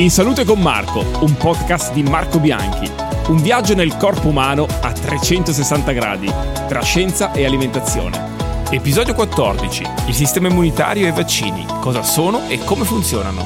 In Salute con Marco, un podcast di Marco Bianchi. Un viaggio nel corpo umano a 360 gradi, tra scienza e alimentazione. Episodio 14. Il sistema immunitario e i vaccini. Cosa sono e come funzionano.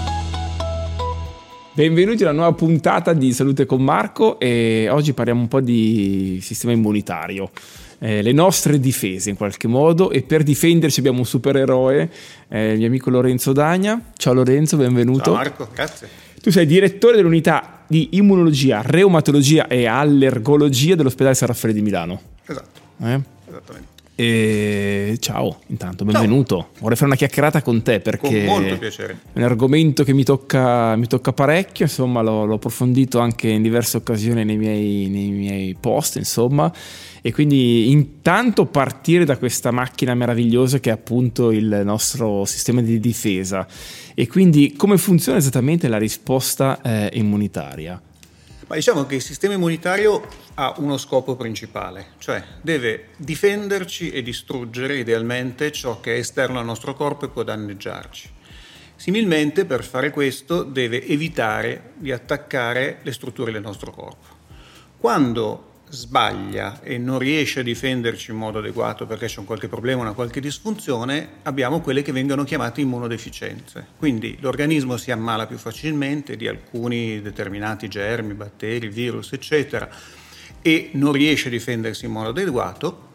Benvenuti alla nuova puntata di Salute con Marco e oggi parliamo un po' di sistema immunitario. Eh, le nostre difese in qualche modo e per difenderci abbiamo un supereroe, eh, il mio amico Lorenzo Dagna. Ciao Lorenzo, benvenuto. Ciao Marco, grazie. Tu sei direttore dell'unità di immunologia, reumatologia e allergologia dell'ospedale San Raffaele di Milano. Esatto. Eh? Esattamente. E ciao, intanto, benvenuto. Ciao. Vorrei fare una chiacchierata con te perché con è un argomento che mi tocca, mi tocca parecchio, insomma l'ho, l'ho, approfondito anche in diverse occasioni nei miei, nei miei post, insomma, e quindi intanto partire da questa macchina meravigliosa che è appunto il nostro sistema di difesa e quindi come funziona esattamente la risposta eh, immunitaria. Ma diciamo che il sistema immunitario ha uno scopo principale, cioè deve difenderci e distruggere idealmente ciò che è esterno al nostro corpo e può danneggiarci. Similmente, per fare questo, deve evitare di attaccare le strutture del nostro corpo. Quando sbaglia e non riesce a difenderci in modo adeguato perché c'è un qualche problema, una qualche disfunzione, abbiamo quelle che vengono chiamate immunodeficienze. Quindi l'organismo si ammala più facilmente di alcuni determinati germi, batteri, virus, eccetera, e non riesce a difendersi in modo adeguato.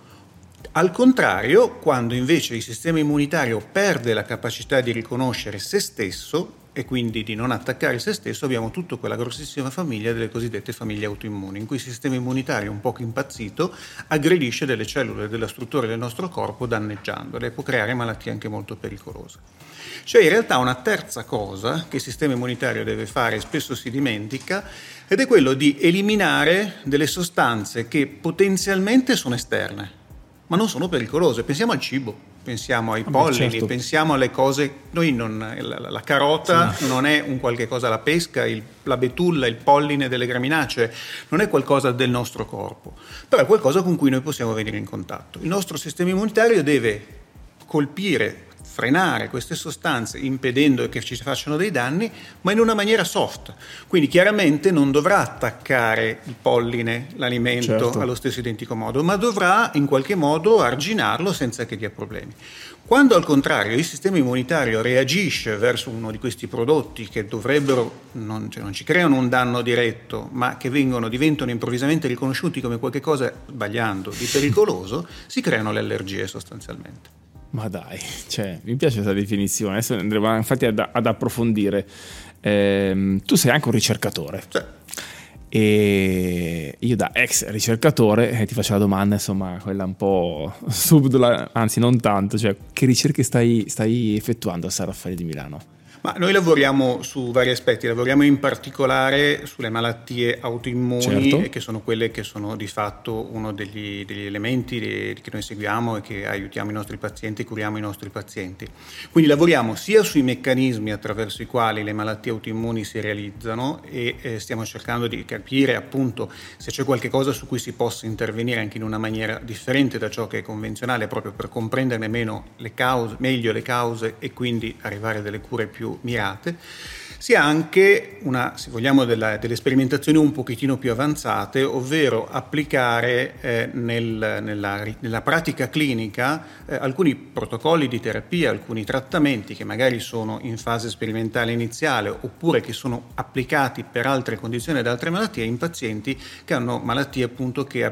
Al contrario, quando invece il sistema immunitario perde la capacità di riconoscere se stesso, e quindi di non attaccare se stesso, abbiamo tutta quella grossissima famiglia delle cosiddette famiglie autoimmuni, in cui il sistema immunitario un poco impazzito aggredisce delle cellule della struttura del nostro corpo danneggiandole e può creare malattie anche molto pericolose. C'è in realtà una terza cosa che il sistema immunitario deve fare spesso si dimentica ed è quello di eliminare delle sostanze che potenzialmente sono esterne, ma non sono pericolose. Pensiamo al cibo pensiamo ai pollini, certo. pensiamo alle cose, noi non, la, la, carota sì. non è un qualche cosa, la pesca, il, la betulla, il polline delle graminacee, non è qualcosa del nostro corpo, però è qualcosa con cui noi possiamo venire in contatto. Il nostro sistema immunitario deve colpire frenare queste sostanze impedendo che ci facciano dei danni, ma in una maniera soft. Quindi chiaramente non dovrà attaccare il polline, l'alimento, certo. allo stesso identico modo, ma dovrà in qualche modo arginarlo senza che dia problemi. Quando al contrario il sistema immunitario reagisce verso uno di questi prodotti che dovrebbero, non, cioè non ci creano un danno diretto, ma che vengono, diventano improvvisamente riconosciuti come qualcosa, sbagliando, di pericoloso, si creano le allergie sostanzialmente. Ma dai, cioè, mi piace questa definizione, adesso andremo infatti ad, ad approfondire. Eh, tu sei anche un ricercatore. Sì. E io da ex ricercatore eh, ti faccio la domanda, insomma, quella un po' subdola, anzi non tanto, cioè che ricerche stai, stai effettuando a San Raffaele di Milano? Ma noi lavoriamo su vari aspetti, lavoriamo in particolare sulle malattie autoimmuni, certo. che sono quelle che sono di fatto uno degli, degli elementi che noi seguiamo e che aiutiamo i nostri pazienti e curiamo i nostri pazienti. Quindi lavoriamo sia sui meccanismi attraverso i quali le malattie autoimmuni si realizzano e eh, stiamo cercando di capire appunto se c'è qualche cosa su cui si possa intervenire anche in una maniera differente da ciò che è convenzionale, proprio per comprenderne le cause, meglio le cause e quindi arrivare a delle cure più mirate, sia anche una, se vogliamo, della, delle sperimentazioni un pochettino più avanzate, ovvero applicare eh, nel, nella, nella, pratica clinica eh, alcuni protocolli di terapia, alcuni trattamenti che magari sono in fase sperimentale iniziale oppure che sono applicati per altre condizioni ed altre malattie in pazienti che hanno malattie appunto che,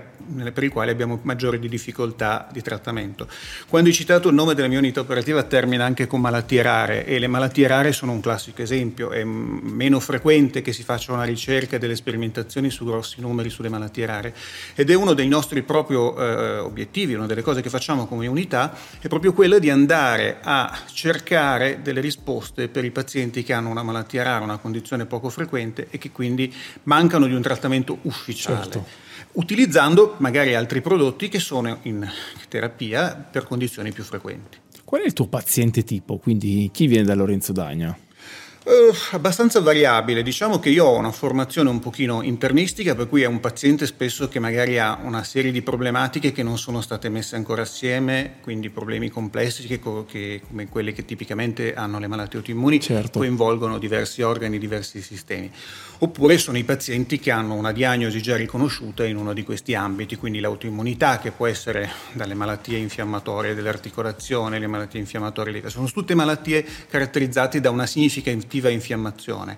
per i quali abbiamo maggiori difficoltà di trattamento. Quando hai citato il nome della mia unità operativa termina anche con malattie rare e le malattie rare sono un classico esempio è meno frequente che si faccia una ricerca e delle sperimentazioni su grossi numeri sulle malattie rare ed è uno dei nostri proprio eh, obiettivi, una delle cose che facciamo come unità è proprio quella di andare a cercare delle risposte per i pazienti che hanno una malattia rara, una condizione poco frequente e che quindi mancano di un trattamento ufficiale. Certo utilizzando magari altri prodotti che sono in terapia per condizioni più frequenti. Qual è il tuo paziente tipo? Quindi chi viene da Lorenzo Dagna? Uh, abbastanza variabile, diciamo che io ho una formazione un pochino internistica, per cui è un paziente spesso che magari ha una serie di problematiche che non sono state messe ancora assieme, quindi problemi complessi che, che, come quelli che tipicamente hanno le malattie autoimmuni, certo. coinvolgono diversi organi, diversi sistemi. Oppure sono i pazienti che hanno una diagnosi già riconosciuta in uno di questi ambiti, quindi l'autoimmunità che può essere dalle malattie infiammatorie dell'articolazione, le malattie infiammatorie, sono tutte malattie caratterizzate da una significativa effettiva infiammazione.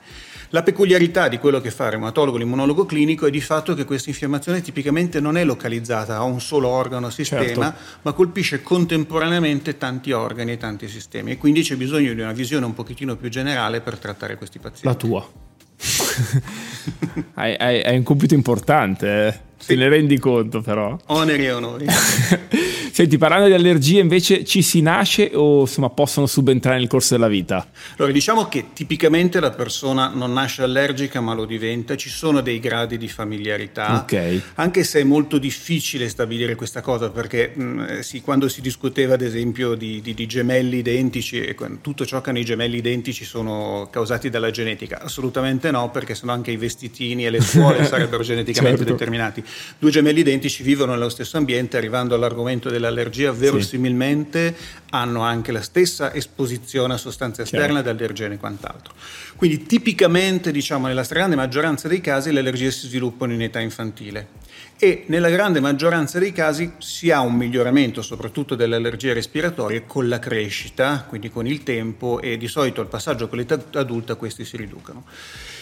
La peculiarità di quello che fa il reumatologo, l'immunologo clinico è di fatto che questa infiammazione tipicamente non è localizzata a un solo organo o sistema, certo. ma colpisce contemporaneamente tanti organi e tanti sistemi e quindi c'è bisogno di una visione un pochettino più generale per trattare questi pazienti. La tua. hai, hai, hai, un compito importante, eh? Sì. te ne rendi conto però. Oneri e onori. Senti, parlando di allergie invece ci si nasce o insomma possono subentrare nel corso della vita? Allora, diciamo che tipicamente la persona non nasce allergica ma lo diventa, ci sono dei gradi di familiarità, okay. anche se è molto difficile stabilire questa cosa perché mh, mm, eh, sì, quando si discuteva ad esempio di, di, di gemelli identici e tutto ciò che hanno i gemelli identici sono causati dalla genetica, assolutamente no perché sennò anche i vestitini e le suole sarebbero geneticamente certo. determinati. Due gemelli identici vivono nello stesso ambiente arrivando all'argomento della l'allergia verosimilmente sì. hanno anche la stessa esposizione a sostanze esterne, ad allergene e quant'altro. Quindi tipicamente, diciamo, nella stragrande maggioranza dei casi le allergie si sviluppano in età infantile e nella grande maggioranza dei casi si ha un miglioramento soprattutto delle allergie respiratorie con la crescita, quindi con il tempo e di solito al passaggio con l'età adulta questi si riducono.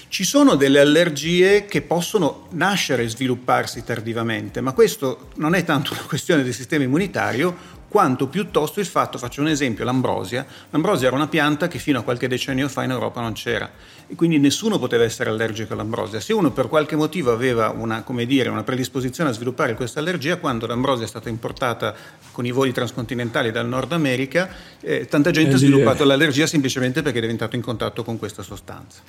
Ci sono delle allergie che possono nascere e svilupparsi tardivamente, ma questo non è tanto una questione del sistema immunitario quanto piuttosto il fatto, faccio un esempio, l'ambrosia. L'ambrosia era una pianta che fino a qualche decennio fa in Europa non c'era e quindi nessuno poteva essere allergico all'ambrosia. Se uno per qualche motivo aveva una, dire, una predisposizione a sviluppare questa allergia, quando l'ambrosia è stata importata con i voli transcontinentali dal Nord America, eh, tanta gente ha sviluppato l'allergia semplicemente perché è diventato in contatto con questa sostanza.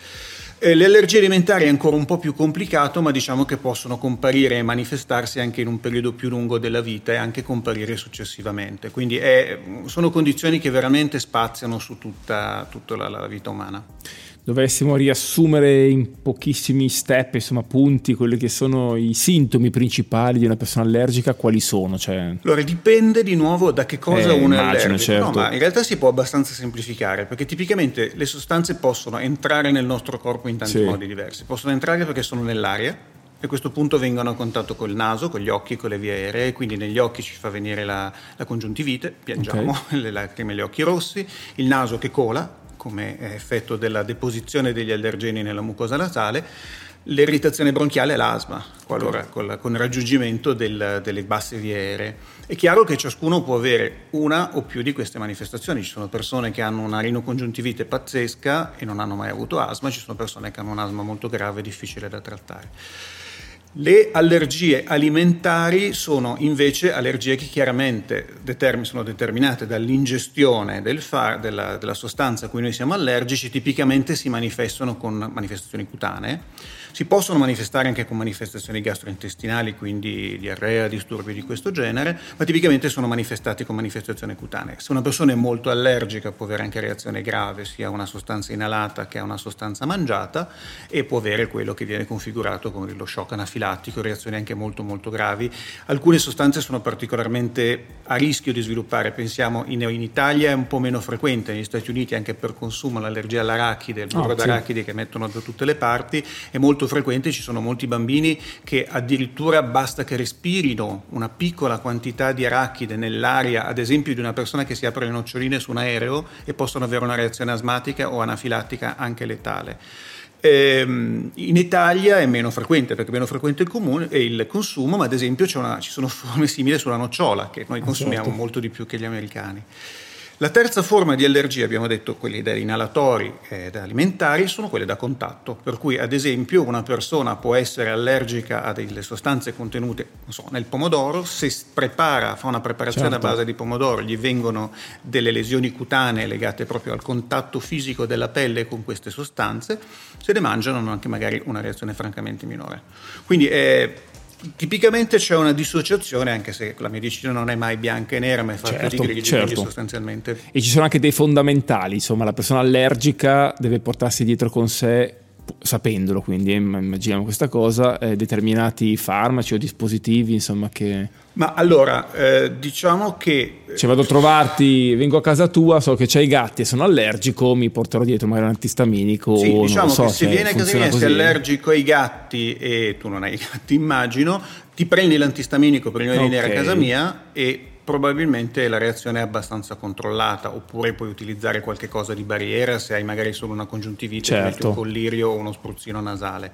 Eh, le allergie alimentari è ancora un po' più complicato, ma diciamo che possono comparire e manifestarsi anche in un periodo più lungo della vita e anche comparire successivamente. Quindi è, sono condizioni che veramente spaziano su tutta, tutta la, la vita umana dovessimo riassumere in pochissimi step, insomma, punti, quelli che sono i sintomi principali di una persona allergica, quali sono? Cioè... Allora, dipende di nuovo da che cosa eh, uno è allergico. Certo. No, ma in realtà si può abbastanza semplificare, perché tipicamente le sostanze possono entrare nel nostro corpo in tanti sì. modi diversi. Possono entrare perché sono nell'aria, e a questo punto vengono a contatto col naso, con gli occhi, con le vie aeree, quindi negli occhi ci fa venire la, la congiuntivite, piangiamo, okay. le lacrime, gli occhi rossi, il naso che cola, come effetto della deposizione degli allergeni nella mucosa nasale, l'irritazione bronchiale e l'asma, qualora con, con il raggiungimento del, delle basse vie aeree. È chiaro che ciascuno può avere una o più di queste manifestazioni. Ci sono persone che hanno una rinocongiuntivite pazzesca e non hanno mai avuto asma, ci sono persone che hanno un asma molto grave e difficile da trattare. Le allergie alimentari sono invece allergie che chiaramente determin- sono determinate dall'ingestione del far- della, della sostanza a cui noi siamo allergici, tipicamente si manifestano con manifestazioni cutanee si possono manifestare anche con manifestazioni gastrointestinali, quindi diarrea, disturbi di questo genere, ma tipicamente sono manifestati con manifestazione cutanea. Se una persona è molto allergica può avere anche reazione grave sia a una sostanza inalata che a una sostanza mangiata e può avere quello che viene configurato come lo shock anafilattico, reazioni anche molto molto gravi. Alcune sostanze sono particolarmente a rischio di sviluppare, pensiamo in, in Italia è un po' meno frequente, negli Stati Uniti anche per consumo l'allergia all'arachide, il burro oh, d'arachide sì. che mettono da tutte le parti, è molto frequente, ci sono molti bambini che addirittura basta che respirino una piccola quantità di arachide nell'aria, ad esempio di una persona che si apre le noccioline su un aereo e possono avere una reazione asmatica o anafilattica anche letale. Ehm, in Italia è meno frequente perché è meno frequente il, comune, il consumo, ma ad esempio una, ci sono forme simili sulla nocciola che noi ah, consumiamo certo. molto di più che gli americani. La terza forma di allergia, abbiamo detto quelli da inalatori ed alimentari, sono quelle da contatto, per cui ad esempio una persona può essere allergica a delle sostanze contenute so, nel pomodoro, se prepara, fa una preparazione certo. a base di pomodoro, gli vengono delle lesioni cutanee legate proprio al contatto fisico della pelle con queste sostanze, se le mangiano hanno anche magari una reazione francamente minore. Quindi è Tipicamente c'è una dissociazione, anche se la medicina non è mai bianca e nera, ma è fatta certo, di grigi, certo. sostanzialmente. E ci sono anche dei fondamentali, insomma, la persona allergica deve portarsi dietro con sé sapendolo, quindi immaginiamo questa cosa, eh, determinati farmaci o dispositivi, insomma, che... Ma allora, eh, diciamo che... Cioè vado a trovarti, vengo a casa tua, so che c'hai i gatti e sono allergico, mi porterò dietro magari un antistaminico. Sì, o diciamo so, che se viene a casa mia e sei allergico ai gatti e tu non hai i gatti, immagino, ti prendi l'antistaminico prima di venire a casa mia e probabilmente la reazione è abbastanza controllata, oppure puoi utilizzare qualche cosa di barriera se hai magari solo una congiuntivite, certo. un collirio o uno spruzzino nasale.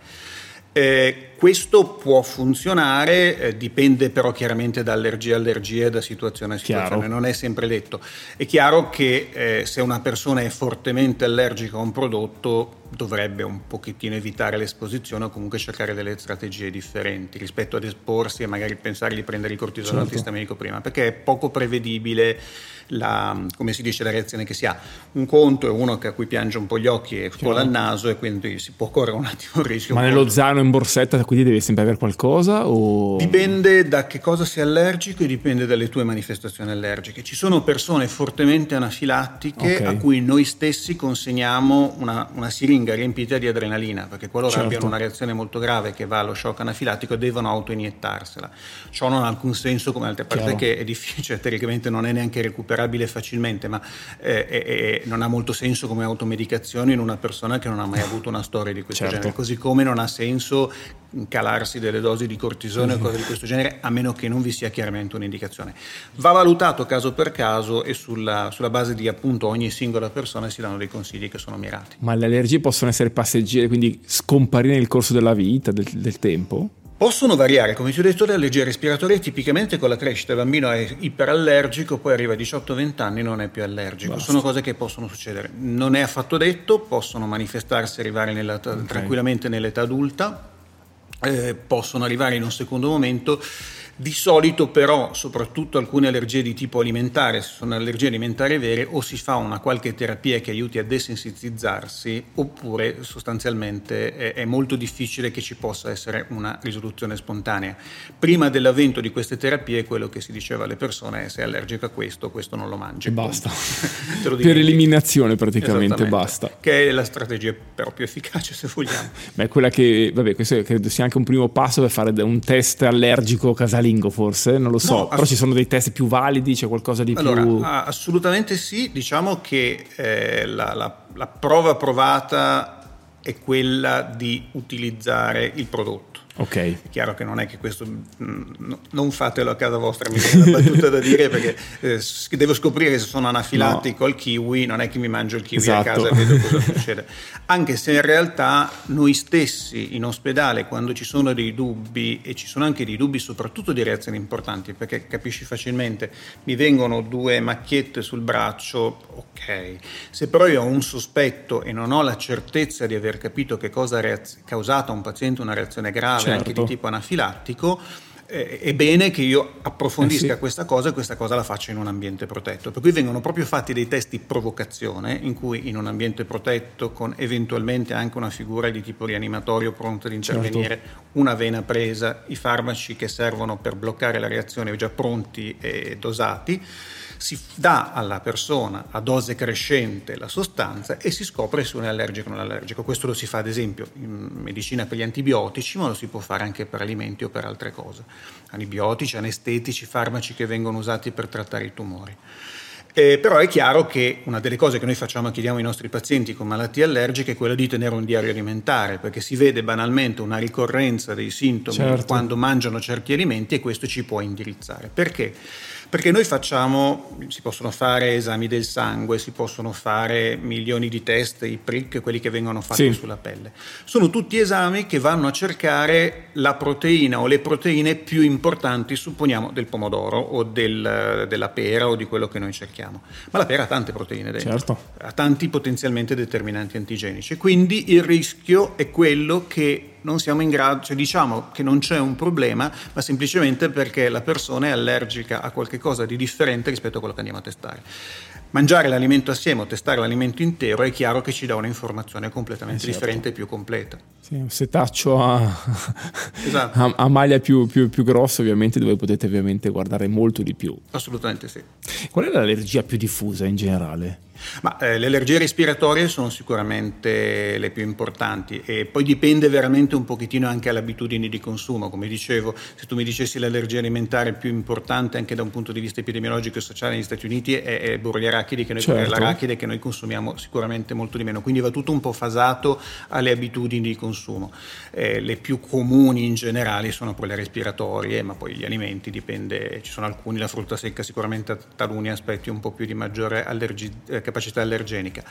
Eh, questo può funzionare, eh, dipende però chiaramente da allergia a allergia e da situazione a situazione, chiaro. non è sempre detto. È chiaro che eh, se una persona è fortemente allergica a un prodotto dovrebbe un pochettino evitare l'esposizione o comunque cercare delle strategie differenti rispetto ad esporsi e magari pensare di prendere il cortisone certo. antistaminico prima, perché è poco prevedibile la, come si dice, la reazione che si ha. Un conto è uno a cui piange un po' gli occhi e scuola il naso e quindi si può correre un attimo il rischio. Ma nello zaino in borsetta quindi devi sempre avere qualcosa? O... Dipende da che cosa sei allergico e dipende dalle tue manifestazioni allergiche. Ci sono persone fortemente anafilattiche okay. a cui noi stessi consegniamo una, una, siringa riempita di adrenalina perché qualora certo. abbiano una reazione molto grave che va allo shock anafilattico devono autoiniettarsela. Ciò non ha alcun senso come altre parti perché è difficile, teoricamente non è neanche recuperabile recuperabile facilmente, ma eh, eh, non ha molto senso come automedicazione in una persona che non ha mai avuto una storia di questo certo. genere. Così come non ha senso calarsi delle dosi di cortisone o cose di questo genere, a meno che non vi sia chiaramente un'indicazione. Va valutato caso per caso e sulla, sulla base di appunto ogni singola persona si danno dei consigli che sono mirati. Ma le allergie possono essere passeggere, quindi scomparire nel corso della vita, del, del tempo? Possono variare, come ti ho detto, le allergie respiratorie tipicamente con la crescita, il bambino è iperallergico, poi arriva a 18-20 anni e non è più allergico. Basta. Sono cose che possono succedere. Non è affatto detto, possono manifestarsi e arrivare nella, okay. tranquillamente nell'età adulta, eh, possono arrivare in un secondo momento di solito però, soprattutto alcune allergie di tipo alimentare, se sono allergie alimentari vere, o si fa una qualche terapia che aiuti a desensitizzarsi, oppure sostanzialmente è, è molto difficile che ci possa essere una risoluzione spontanea. Prima dell'avvento di queste terapie quello che si diceva alle persone è sei allergico a questo, questo non lo mangi. E basta. per eliminazione praticamente basta. Che è la strategia però più efficace se vogliamo. Beh, quella che, vabbè, questo credo sia anche un primo passo per fare un test allergico casalinghe casalingo forse, non lo so, no, però ass- ci sono dei test più validi, c'è qualcosa di allora, più... Assolutamente sì, diciamo che eh, la, la, la prova provata è quella di utilizzare il prodotto Ok. È chiaro che non è che questo mm, non fatelo a casa vostra, mi viene una battuta da dire perché eh, devo scoprire se sono anafilattico no. al kiwi, non è che mi mangio il kiwi esatto. a casa e vedo cosa succede. Anche se in realtà noi stessi in ospedale quando ci sono dei dubbi e ci sono anche dei dubbi soprattutto di reazioni importanti, perché capisci facilmente, mi vengono due macchiette sul braccio, ok. Se però io ho un sospetto e non ho la certezza di aver capito che cosa ha causato a un paziente una reazione grave certo. anche di tipo anafilattico, eh, è bene che io approfondisca eh sì. questa cosa e questa cosa la faccia in un ambiente protetto. Per cui vengono proprio fatti dei test di provocazione in cui in un ambiente protetto con eventualmente anche una figura di tipo rianimatorio pronta ad intervenire, certo. una vena presa, i farmaci che servono per bloccare la reazione già pronti e dosati si dà alla persona a dose crescente la sostanza e si scopre se uno è allergico o non allergico. Questo lo si fa ad esempio in medicina per gli antibiotici, ma lo si può fare anche per alimenti o per altre cose. Antibiotici, anestetici, farmaci che vengono usati per trattare i tumori. Eh, però è chiaro che una delle cose che noi facciamo e chiediamo ai nostri pazienti con malattie allergiche è quella di tenere un diario alimentare, perché si vede banalmente una ricorrenza dei sintomi certo. quando mangiano certi alimenti e questo ci può indirizzare. Perché? Perché noi facciamo, si possono fare esami del sangue, si possono fare milioni di test, i prick, quelli che vengono fatti sì. sulla pelle. Sono tutti esami che vanno a cercare la proteina o le proteine più importanti, supponiamo, del pomodoro o del, della pera o di quello che noi cerchiamo. Ma la pera ha tante proteine dentro, certo. ha tanti potenzialmente determinanti antigenici. Quindi il rischio è quello che non siamo in grado, cioè diciamo che non c'è un problema, ma semplicemente perché la persona è allergica a qualche cosa di differente rispetto a quello che andiamo a testare. Mangiare l'alimento assieme o testare l'alimento intero è chiaro che ci dà un'informazione completamente eh certo. differente e più completa. Sì, un setaccio a, esatto. a, a maglia più, più, più grossa ovviamente dove potete ovviamente guardare molto di più. Assolutamente sì. Qual è l'allergia più diffusa in generale? Ma, eh, le allergie respiratorie sono sicuramente le più importanti e poi dipende veramente un pochettino anche alle abitudini di consumo. Come dicevo, se tu mi dicessi l'allergia alimentare più importante anche da un punto di vista epidemiologico e sociale negli Stati Uniti è, è burro di arachidi, che noi, certo. l'arachide che noi consumiamo sicuramente molto di meno. Quindi va tutto un po' fasato alle abitudini di consumo. Eh, le più comuni in generale sono quelle respiratorie, ma poi gli alimenti dipende, ci sono alcuni, la frutta secca sicuramente ha taluni aspetti un po' più di maggiore allergia. Capacità allergenica.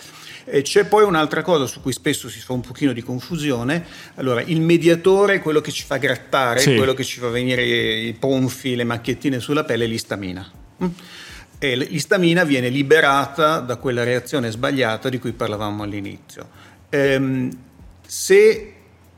E c'è poi un'altra cosa su cui spesso si fa un pochino di confusione. Allora, il mediatore, quello che ci fa grattare, sì. quello che ci fa venire i ponfi, le macchiettine sulla pelle, è l'istamina. Mm? E l'istamina viene liberata da quella reazione sbagliata di cui parlavamo all'inizio. Ehm, se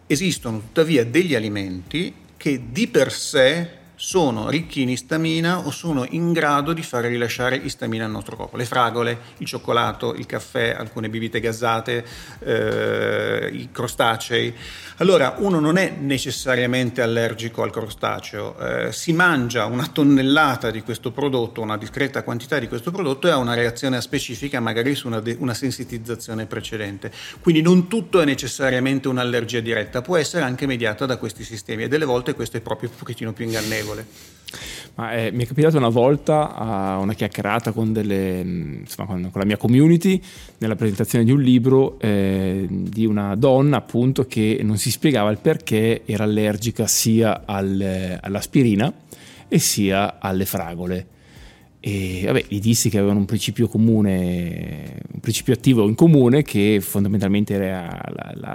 esistono tuttavia degli alimenti che di per sé sono ricchi in istamina o sono in grado di fare rilasciare istamina al nostro corpo. Le fragole, il cioccolato, il caffè, alcune bibite gazzate, eh, i crostacei. Allora, uno non è necessariamente allergico al crostaceo, eh, si mangia una tonnellata di questo prodotto, una discreta quantità di questo prodotto e ha una reazione specifica magari su una, de- una sensitizzazione precedente. Quindi non tutto è necessariamente un'allergia diretta, può essere anche mediata da questi sistemi e delle volte questo è proprio un pochettino più ingannevole. Ma, eh, mi è capitato una volta a una chiacchierata con, delle, insomma, con, con, la mia community nella presentazione di un libro eh, di una donna appunto che non si spiegava il perché era allergica sia al, all'aspirina e sia alle fragole. E vabbè, gli dissi che avevano un principio comune, un principio attivo in comune che fondamentalmente era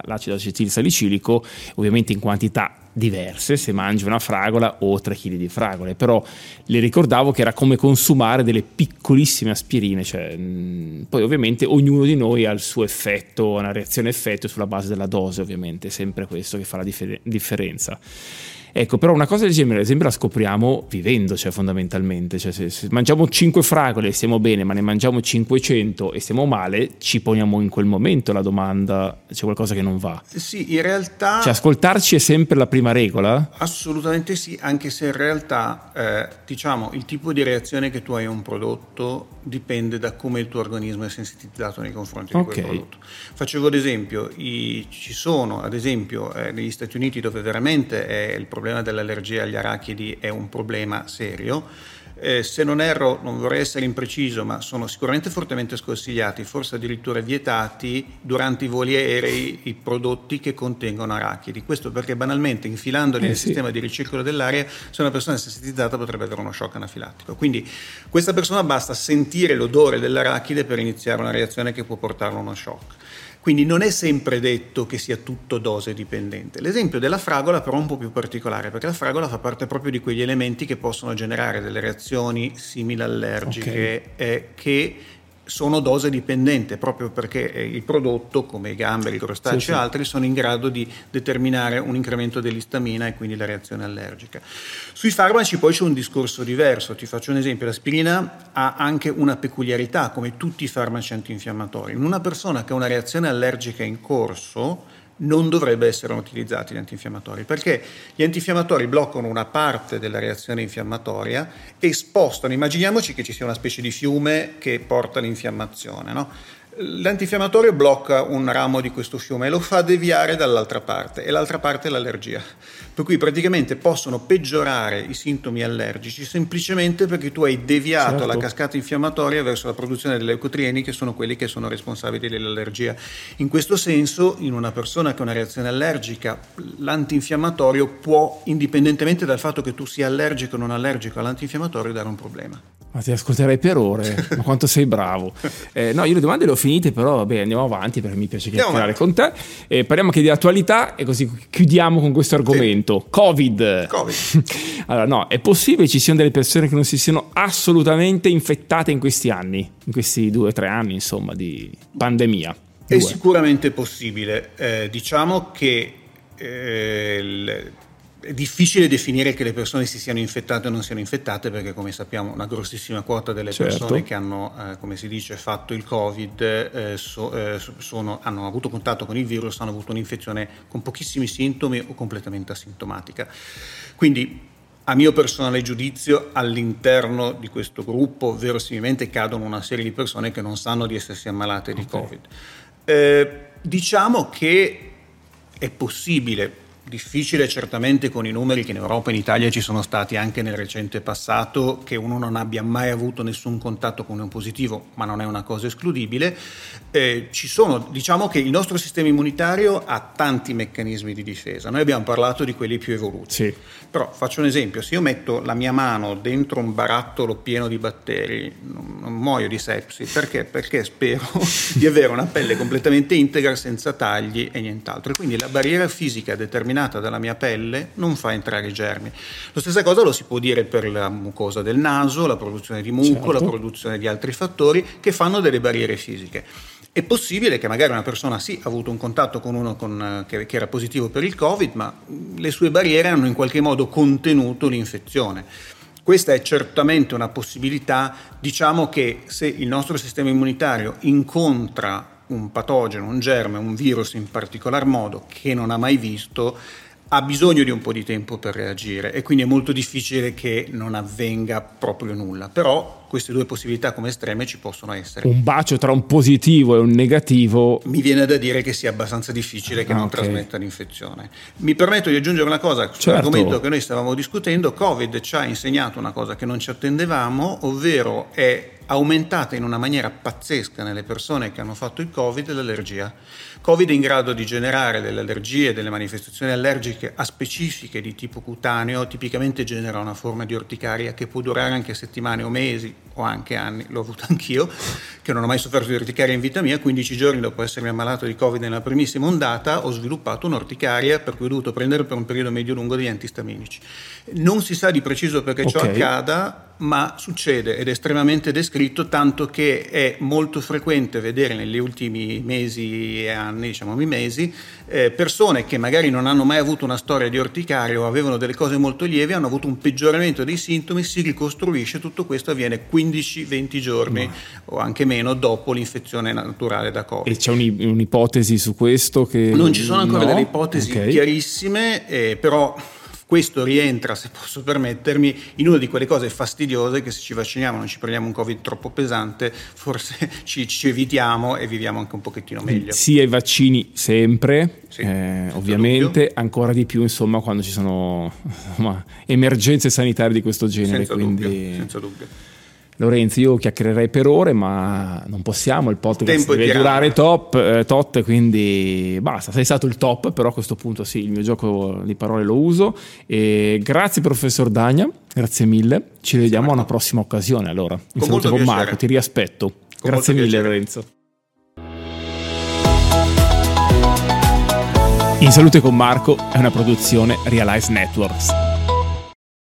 l'acido acetilsalicilico, ovviamente in quantità diverse se mangi una fragola o 3 kg di fragole, però le ricordavo che era come consumare delle piccolissime aspirine, cioè, poi ovviamente ognuno di noi ha il suo effetto, una reazione effetto sulla base della dose, ovviamente, sempre questo che fa la differ- differenza. Ecco, però una cosa del genere, ad esempio, la scopriamo vivendo, cioè fondamentalmente. Cioè, se, se, mangiamo 5 fragole e stiamo bene, ma ne mangiamo 500 e stiamo male, ci poniamo in quel momento la domanda: c'è qualcosa che non va? Sì, in realtà. Cioè, ascoltarci è sempre la prima regola? Assolutamente sì, anche se in realtà, eh, diciamo, il tipo di reazione che tu hai a un prodotto dipende da come il tuo organismo è sensitizzato nei confronti okay. di quel prodotto. Facevo ad esempio, i, ci sono, ad esempio, eh, negli Stati Uniti dove veramente è il problema problema dell'allergia agli arachidi è un problema serio. Eh, se non erro, non vorrei essere impreciso, ma sono sicuramente fortemente sconsigliati, forse addirittura vietati durante i voli aerei i prodotti che contengono arachidi. Questo perché banalmente infilandoli eh, nel sì. sistema di ricircolo dell'aria, se una persona è sensitizzata potrebbe avere uno shock anafilattico. Quindi questa persona basta sentire l'odore dell'arachide per iniziare una reazione che può portarlo a uno shock. Quindi non è sempre detto che sia tutto dose dipendente. L'esempio della fragola però è un po' più particolare perché la fragola fa parte proprio di quegli elementi che possono generare delle reazioni simili allergiche okay. eh, che sono dose dipendente proprio perché eh, il prodotto come i gamberi, i crostacei sì, sì. e altri sono in grado di determinare un incremento dell'istamina e quindi la reazione allergica. Sui farmaci poi c'è un discorso diverso, ti faccio un esempio, l'aspirina ha anche una peculiarità come tutti i farmaci antinfiammatori. In una persona che ha una reazione allergica in corso, non dovrebbe essere utilizzati gli antinfiammatori, perché gli antinfiammatori bloccano una parte della reazione infiammatoria e spostano, immaginiamoci che ci sia una specie di fiume che porta all'infiammazione, no? L'antinfiammatorio blocca un ramo di questo fiume e lo fa deviare dall'altra parte e l'altra parte è l'allergia. Per cui praticamente possono peggiorare i sintomi allergici semplicemente perché tu hai deviato certo. la cascata infiammatoria verso la produzione delle leucotrieni che sono quelli che sono responsabili dell'allergia. In questo senso, in una persona che ha una reazione allergica, l'antinfiammatorio può, indipendentemente dal fatto che tu sia allergico o non allergico all'antinfiammatorio, dare un problema. Ma ti ascolterei per ore, ma quanto sei bravo. Eh, no, io le domande le ho finite, però vabbè, andiamo avanti perché mi piace chiacchierare con te. Eh, parliamo anche di attualità e così chiudiamo con questo argomento. Sì. Covid. Covid. allora, no, è possibile ci siano delle persone che non si siano assolutamente infettate in questi anni, in questi due o tre anni, insomma, di pandemia? Due. È sicuramente possibile. Eh, diciamo che eh, il è difficile definire che le persone si siano infettate o non siano infettate perché come sappiamo una grossissima quota delle certo. persone che hanno, eh, come si dice, fatto il Covid eh, so, eh, sono, hanno avuto contatto con il virus, hanno avuto un'infezione con pochissimi sintomi o completamente asintomatica. Quindi a mio personale giudizio all'interno di questo gruppo verosimilmente cadono una serie di persone che non sanno di essersi ammalate okay. di Covid. Eh, diciamo che è possibile difficile certamente con i numeri che in Europa e in Italia ci sono stati anche nel recente passato, che uno non abbia mai avuto nessun contatto con un positivo, ma non è una cosa escludibile. Eh, ci sono, diciamo che il nostro sistema immunitario ha tanti meccanismi di difesa. Noi abbiamo parlato di quelli più evoluti. Sì. Però faccio un esempio, se io metto la mia mano dentro un barattolo pieno di batteri, non, non muoio di sepsi, perché? Perché spero di avere una pelle completamente integra senza tagli e nient'altro. E quindi la barriera fisica determinata contaminata dalla mia pelle non fa entrare i germi. La stessa cosa lo si può dire per la mucosa del naso, la produzione di muco, certo. la produzione di altri fattori che fanno delle barriere fisiche. È possibile che magari una persona sì ha avuto un contatto con uno con, che, che, era positivo per il Covid, ma le sue barriere hanno in qualche modo contenuto l'infezione. Questa è certamente una possibilità, diciamo che se il nostro sistema immunitario incontra un patogeno, un germe, un virus in particolar modo che non ha mai visto, ha bisogno di un po' di tempo per reagire e quindi è molto difficile che non avvenga proprio nulla. Però queste due possibilità come estreme ci possono essere. Un bacio tra un positivo e un negativo. Mi viene da dire che sia abbastanza difficile che ah, non okay. trasmetta l'infezione. Mi permetto di aggiungere una cosa sull'argomento certo. che noi stavamo discutendo. Covid ci ha insegnato una cosa che non ci attendevamo, ovvero è aumentata in una maniera pazzesca nelle persone che hanno fatto il Covid l'allergia. Covid è in grado di generare delle allergie, delle manifestazioni allergiche a specifiche di tipo cutaneo, tipicamente genera una forma di orticaria che può durare anche settimane o mesi o anche anni, l'ho avuto anch'io, che non ho mai sofferto di orticaria in vita mia, 15 giorni dopo essermi ammalato di Covid nella primissima ondata ho sviluppato un'orticaria per cui ho dovuto prendere per un periodo medio-lungo degli antistaminici. Non si sa di preciso perché okay. ciò accada, ma succede ed è estremamente descritto, tanto che è molto frequente vedere negli ultimi mesi e anni, diciamo mesi, eh, persone che magari non hanno mai avuto una storia di orticaria o avevano delle cose molto lievi, hanno avuto un peggioramento dei sintomi, si ricostruisce, tutto questo avviene 15-20 giorni no. o anche meno dopo l'infezione naturale da Covid. E c'è un'ipotesi su questo? Che... Non ci sono ancora no? delle ipotesi okay. chiarissime, eh, però questo rientra, se posso permettermi, in una di quelle cose fastidiose che se ci vacciniamo non ci prendiamo un Covid troppo pesante, forse ci, ci evitiamo e viviamo anche un pochettino meglio. Sia i vaccini sempre, sì, eh, ovviamente, dubbio. ancora di più insomma quando ci sono insomma, emergenze sanitarie di questo genere. Senza quindi... dubbio. Senza dubbio. Lorenzo, io chiacchiererei per ore, ma non possiamo, il podcast deve tirare. durare top, eh, tot, quindi basta, sei stato il top, però a questo punto sì, il mio gioco di parole lo uso. E grazie professor Dagna, grazie mille, ci vediamo a una prossima occasione allora. In con con Marco, ti riaspetto. Con grazie mille piacere. Lorenzo. In salute con Marco è una produzione Realize Networks.